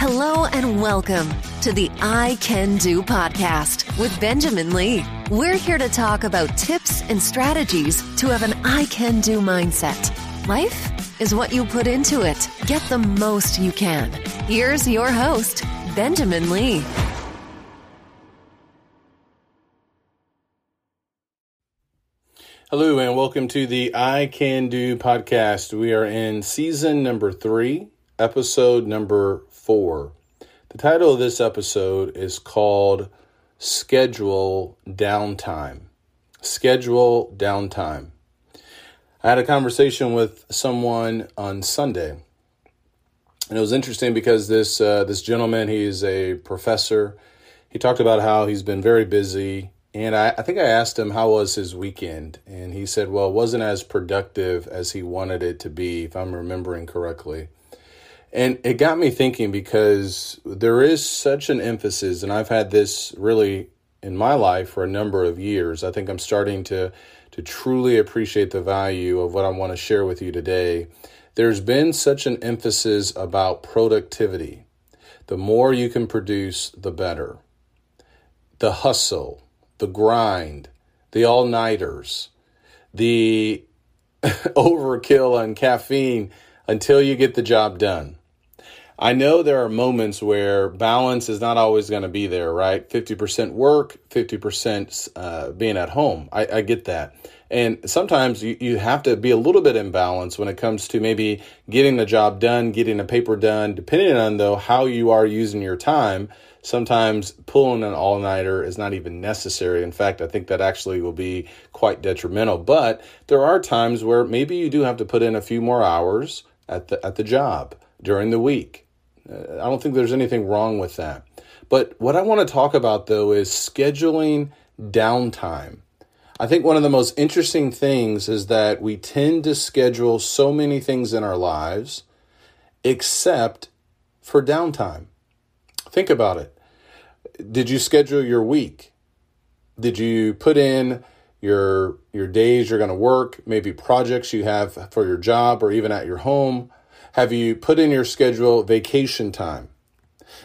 Hello and welcome to the I Can Do podcast with Benjamin Lee. We're here to talk about tips and strategies to have an I Can Do mindset. Life is what you put into it. Get the most you can. Here's your host, Benjamin Lee. Hello, and welcome to the I Can Do podcast. We are in season number three, episode number four. The title of this episode is called Schedule Downtime. Schedule Downtime. I had a conversation with someone on Sunday, and it was interesting because this uh, this gentleman, he's a professor. He talked about how he's been very busy and I, I, think I asked him how was his weekend, and he said, "Well, it wasn't as productive as he wanted it to be, if I'm remembering correctly." And it got me thinking because there is such an emphasis, and I've had this really in my life for a number of years. I think I'm starting to to truly appreciate the value of what I want to share with you today. There's been such an emphasis about productivity. The more you can produce, the better. The hustle the grind, the all nighters, the overkill on caffeine until you get the job done. I know there are moments where balance is not always going to be there, right? 50% work, 50% uh, being at home. I, I get that. And sometimes you, you have to be a little bit in balance when it comes to maybe getting the job done, getting a paper done, depending on though how you are using your time sometimes pulling an all nighter is not even necessary. In fact, I think that actually will be quite detrimental. But there are times where maybe you do have to put in a few more hours at the at the job during the week. Uh, I don't think there's anything wrong with that. But what I want to talk about though is scheduling downtime. I think one of the most interesting things is that we tend to schedule so many things in our lives except for downtime. Think about it. Did you schedule your week? Did you put in your your days you're going to work, maybe projects you have for your job or even at your home? Have you put in your schedule vacation time?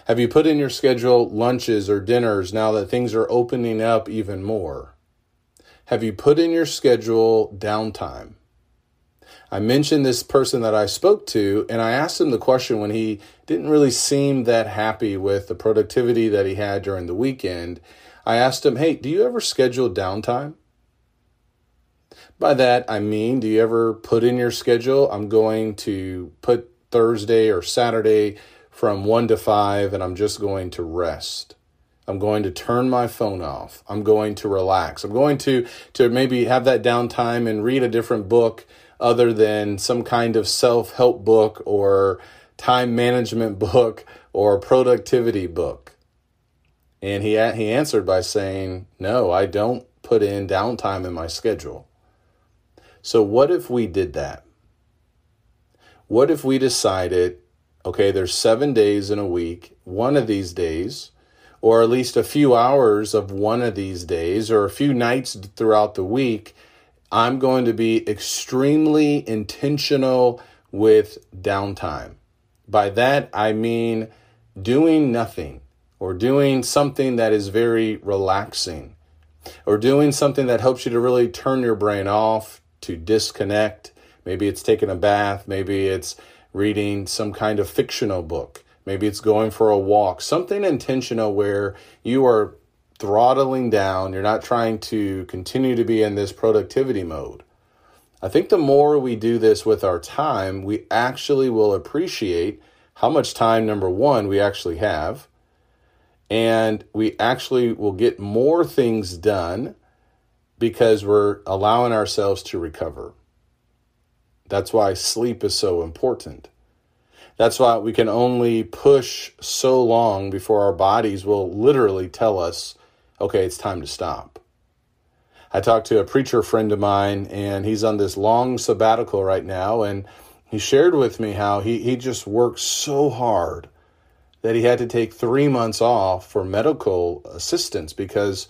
Have you put in your schedule lunches or dinners now that things are opening up even more? Have you put in your schedule downtime? I mentioned this person that I spoke to, and I asked him the question when he didn't really seem that happy with the productivity that he had during the weekend. I asked him, Hey, do you ever schedule downtime? By that, I mean, do you ever put in your schedule? I'm going to put Thursday or Saturday from 1 to 5, and I'm just going to rest. I'm going to turn my phone off. I'm going to relax. I'm going to, to maybe have that downtime and read a different book other than some kind of self help book or time management book or productivity book? And he, he answered by saying, No, I don't put in downtime in my schedule. So, what if we did that? What if we decided, okay, there's seven days in a week, one of these days, or at least a few hours of one of these days, or a few nights throughout the week I'm going to be extremely intentional with downtime. By that, I mean doing nothing or doing something that is very relaxing or doing something that helps you to really turn your brain off, to disconnect. Maybe it's taking a bath, maybe it's reading some kind of fictional book, maybe it's going for a walk, something intentional where you are throttling down. You're not trying to continue to be in this productivity mode. I think the more we do this with our time, we actually will appreciate how much time, number one, we actually have. And we actually will get more things done because we're allowing ourselves to recover. That's why sleep is so important. That's why we can only push so long before our bodies will literally tell us okay, it's time to stop. I talked to a preacher friend of mine, and he's on this long sabbatical right now, and he shared with me how he, he just worked so hard that he had to take three months off for medical assistance because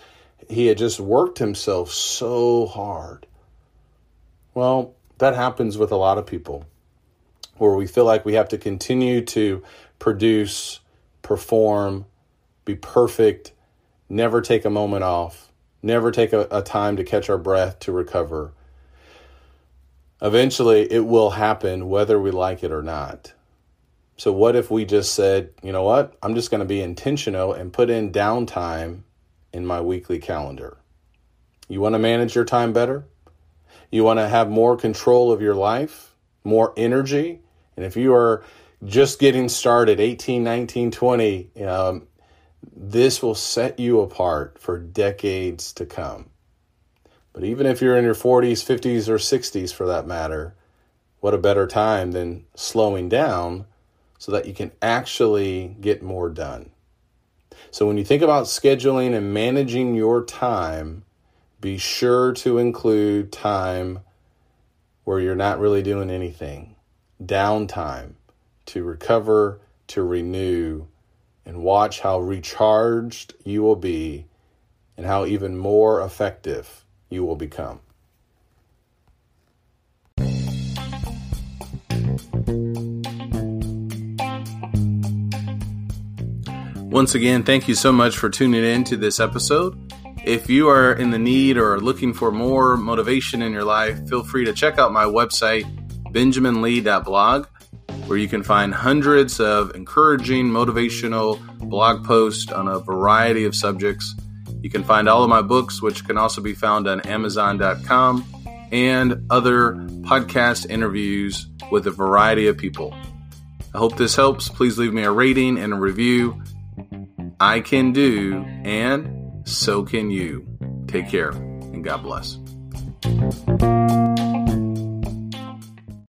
he had just worked himself so hard. Well, that happens with a lot of people where we feel like we have to continue to produce perform, be perfect, never take a moment off, never take a, a time to catch our breath to recover. Eventually, it will happen whether we like it or not. So, what if we just said, you know what, I'm just going to be intentional and put in downtime in my weekly calendar? You want to manage your time better? You want to have more control of your life, more energy? And if you are just getting started, 18, 19, 20, um, this will set you apart for decades to come. But even if you're in your 40s, 50s, or 60s for that matter, what a better time than slowing down so that you can actually get more done. So when you think about scheduling and managing your time, be sure to include time where you're not really doing anything, downtime to recover, to renew, and watch how recharged you will be and how even more effective you will become. Once again, thank you so much for tuning in to this episode. If you are in the need or looking for more motivation in your life, feel free to check out my website, benjaminlee.blog, where you can find hundreds of encouraging, motivational blog posts on a variety of subjects. You can find all of my books, which can also be found on Amazon.com, and other podcast interviews with a variety of people. I hope this helps. Please leave me a rating and a review. I can do, and so can you. Take care and God bless.